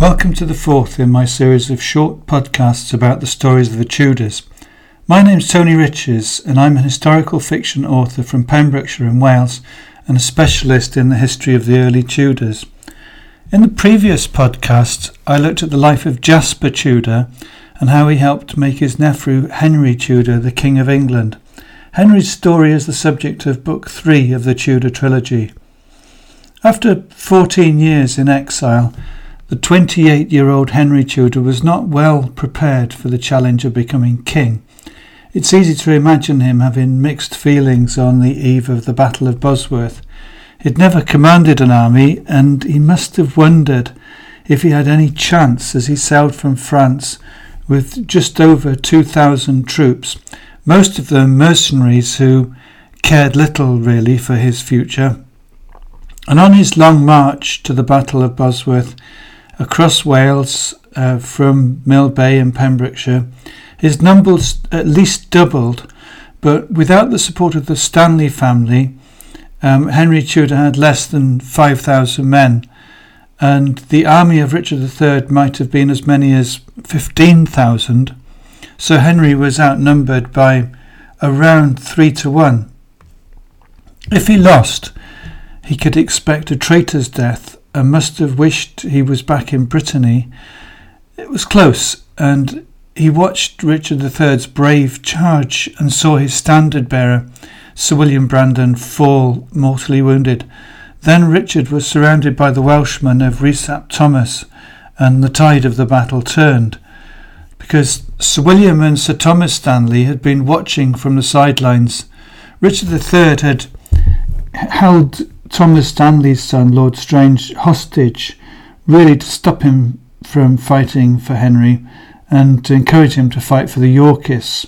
Welcome to the fourth in my series of short podcasts about the stories of the Tudors. My name's Tony Riches, and I'm an historical fiction author from Pembrokeshire in Wales and a specialist in the history of the early Tudors. In the previous podcast, I looked at the life of Jasper Tudor and how he helped make his nephew Henry Tudor the King of England. Henry's story is the subject of Book 3 of the Tudor trilogy. After 14 years in exile, the 28 year old Henry Tudor was not well prepared for the challenge of becoming king. It's easy to imagine him having mixed feelings on the eve of the Battle of Bosworth. He'd never commanded an army, and he must have wondered if he had any chance as he sailed from France with just over 2,000 troops, most of them mercenaries who cared little really for his future. And on his long march to the Battle of Bosworth, across Wales uh, from Mill Bay in Pembrokeshire. His numbers at least doubled, but without the support of the Stanley family, um, Henry Tudor had less than 5,000 men, and the army of Richard III might have been as many as 15,000. So Henry was outnumbered by around three to one. If he lost, he could expect a traitor's death and must have wished he was back in Brittany. It was close, and he watched Richard III's brave charge and saw his standard bearer, Sir William Brandon, fall mortally wounded. Then Richard was surrounded by the Welshmen of Rhys ap Thomas, and the tide of the battle turned. Because Sir William and Sir Thomas Stanley had been watching from the sidelines, Richard III had held Thomas Stanley's son, Lord Strange, hostage, really to stop him from fighting for Henry and to encourage him to fight for the Yorkists.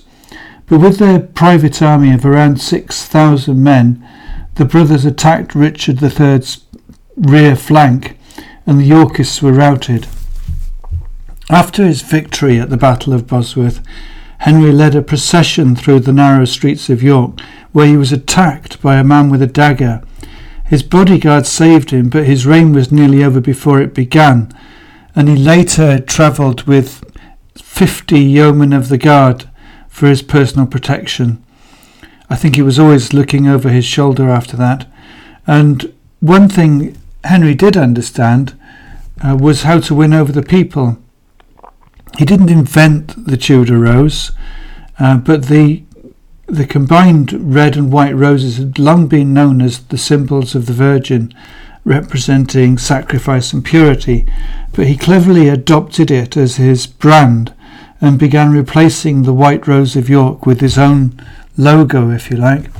But with their private army of around 6,000 men, the brothers attacked Richard III's rear flank and the Yorkists were routed. After his victory at the Battle of Bosworth, Henry led a procession through the narrow streets of York, where he was attacked by a man with a dagger his bodyguard saved him, but his reign was nearly over before it began, and he later travelled with fifty yeomen of the guard for his personal protection. I think he was always looking over his shoulder after that. And one thing Henry did understand uh, was how to win over the people. He didn't invent the Tudor rose, uh, but the the combined red and white roses had long been known as the symbols of the Virgin, representing sacrifice and purity, but he cleverly adopted it as his brand and began replacing the white rose of York with his own logo, if you like.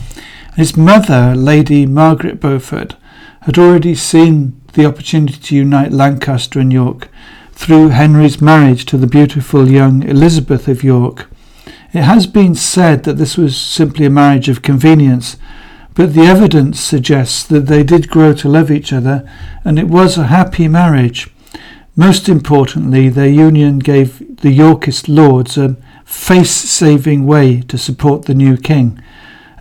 His mother, Lady Margaret Beaufort, had already seen the opportunity to unite Lancaster and York through Henry's marriage to the beautiful young Elizabeth of York. It has been said that this was simply a marriage of convenience, but the evidence suggests that they did grow to love each other and it was a happy marriage. Most importantly, their union gave the Yorkist lords a face saving way to support the new king,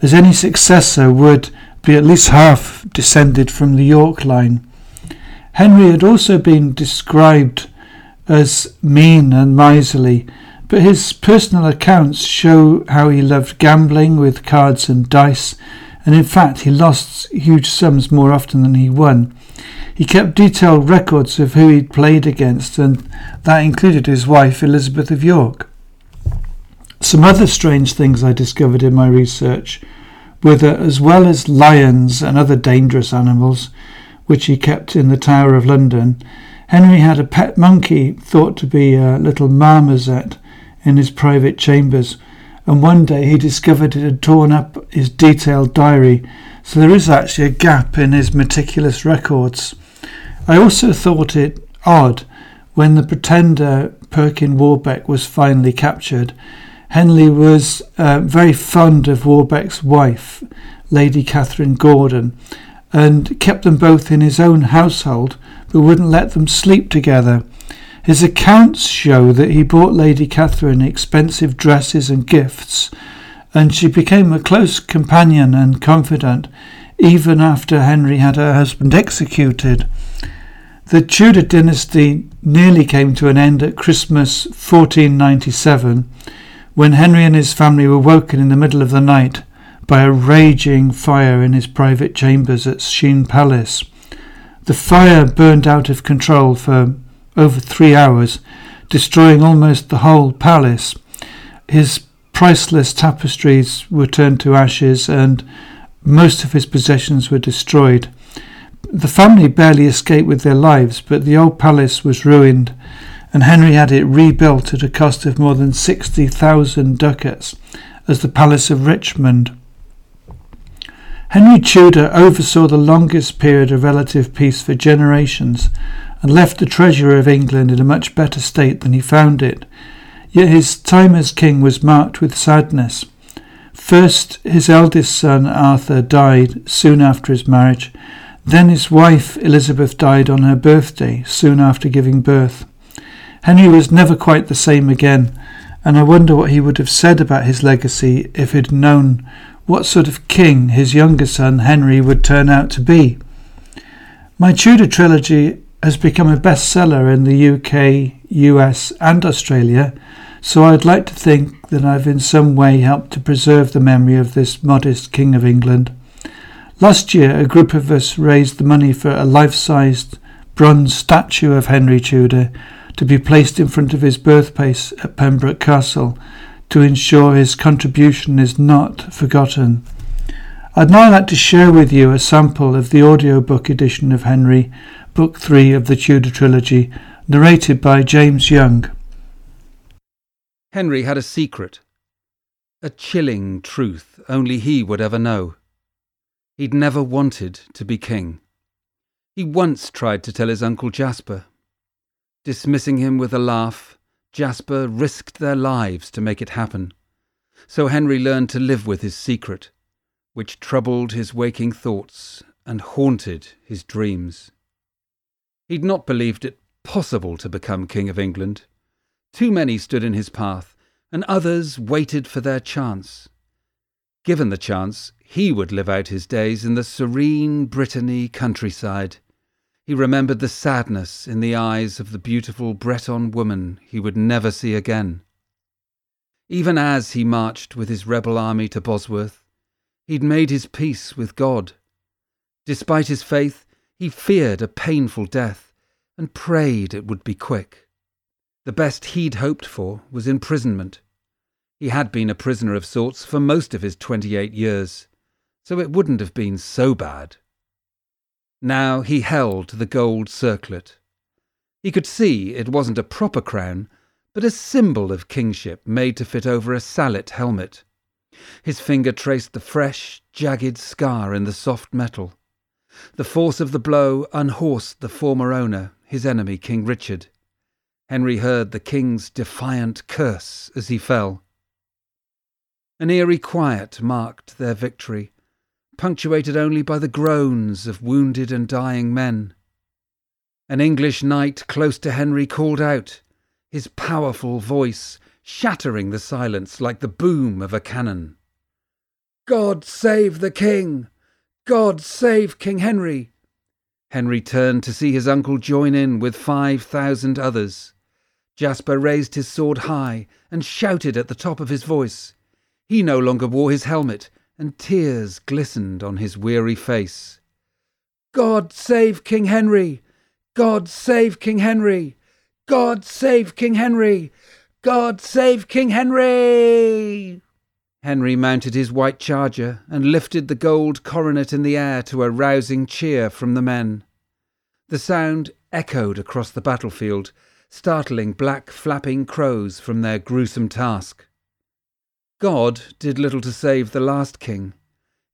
as any successor would be at least half descended from the York line. Henry had also been described as mean and miserly, but his personal accounts show how he loved gambling with cards and dice, and in fact he lost huge sums more often than he won. He kept detailed records of who he'd played against, and that included his wife Elizabeth of York. Some other strange things I discovered in my research were that, as well as lions and other dangerous animals, which he kept in the Tower of London, Henry had a pet monkey thought to be a little marmoset in his private chambers, and one day he discovered it had torn up his detailed diary, so there is actually a gap in his meticulous records. I also thought it odd when the pretender Perkin Warbeck was finally captured. Henry was uh, very fond of Warbeck's wife, Lady Catherine Gordon, and kept them both in his own household, but wouldn't let them sleep together. His accounts show that he bought Lady Catherine expensive dresses and gifts, and she became a close companion and confidant even after Henry had her husband executed. The Tudor dynasty nearly came to an end at Christmas 1497 when Henry and his family were woken in the middle of the night by a raging fire in his private chambers at Sheen Palace. The fire burned out of control for over three hours, destroying almost the whole palace. His priceless tapestries were turned to ashes and most of his possessions were destroyed. The family barely escaped with their lives, but the old palace was ruined, and Henry had it rebuilt at a cost of more than 60,000 ducats as the Palace of Richmond. Henry Tudor oversaw the longest period of relative peace for generations and left the treasury of England in a much better state than he found it. Yet his time as king was marked with sadness. First, his eldest son Arthur died soon after his marriage, then his wife Elizabeth died on her birthday, soon after giving birth. Henry was never quite the same again, and I wonder what he would have said about his legacy if he'd known what sort of king his younger son Henry would turn out to be. My Tudor trilogy has become a bestseller in the UK, US, and Australia, so I'd like to think that I've in some way helped to preserve the memory of this modest King of England. Last year, a group of us raised the money for a life sized bronze statue of Henry Tudor to be placed in front of his birthplace at Pembroke Castle to ensure his contribution is not forgotten. I'd now like to share with you a sample of the audiobook edition of Henry, Book 3 of the Tudor Trilogy, narrated by James Young. Henry had a secret, a chilling truth only he would ever know. He'd never wanted to be king. He once tried to tell his uncle Jasper. Dismissing him with a laugh, Jasper risked their lives to make it happen. So Henry learned to live with his secret, which troubled his waking thoughts and haunted his dreams. He'd not believed it possible to become King of England. Too many stood in his path, and others waited for their chance. Given the chance, he would live out his days in the serene Brittany countryside. He remembered the sadness in the eyes of the beautiful Breton woman he would never see again. Even as he marched with his rebel army to Bosworth, he'd made his peace with God. Despite his faith, he feared a painful death and prayed it would be quick. The best he'd hoped for was imprisonment. He had been a prisoner of sorts for most of his 28 years, so it wouldn't have been so bad. Now he held the gold circlet. He could see it wasn't a proper crown, but a symbol of kingship made to fit over a sallet helmet. His finger traced the fresh, jagged scar in the soft metal. The force of the blow unhorsed the former owner, his enemy King Richard. Henry heard the king's defiant curse as he fell. An eerie quiet marked their victory, punctuated only by the groans of wounded and dying men. An English knight close to Henry called out, his powerful voice shattering the silence like the boom of a cannon. God save the king! God save King Henry! Henry turned to see his uncle join in with five thousand others. Jasper raised his sword high and shouted at the top of his voice. He no longer wore his helmet, and tears glistened on his weary face. God save King Henry! God save King Henry! God save King Henry! God save King Henry! Henry mounted his white charger and lifted the gold coronet in the air to a rousing cheer from the men. The sound echoed across the battlefield, startling black flapping crows from their gruesome task. God did little to save the last king,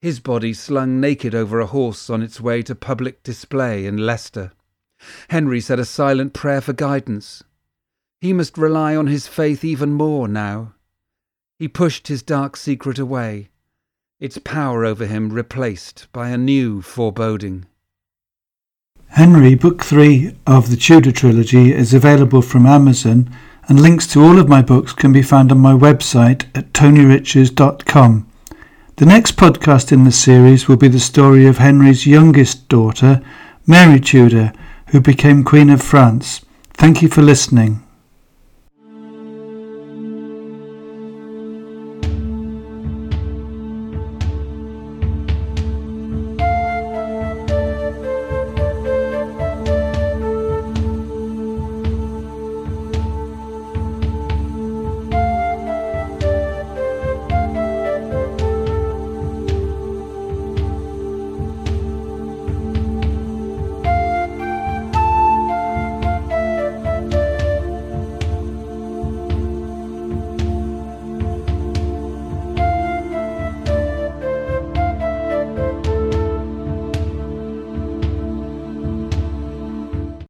his body slung naked over a horse on its way to public display in Leicester. Henry said a silent prayer for guidance. He must rely on his faith even more now. He pushed his dark secret away, its power over him replaced by a new foreboding. Henry, Book 3 of the Tudor Trilogy, is available from Amazon and links to all of my books can be found on my website at tonyriches.com. The next podcast in the series will be the story of Henry's youngest daughter, Mary Tudor, who became Queen of France. Thank you for listening.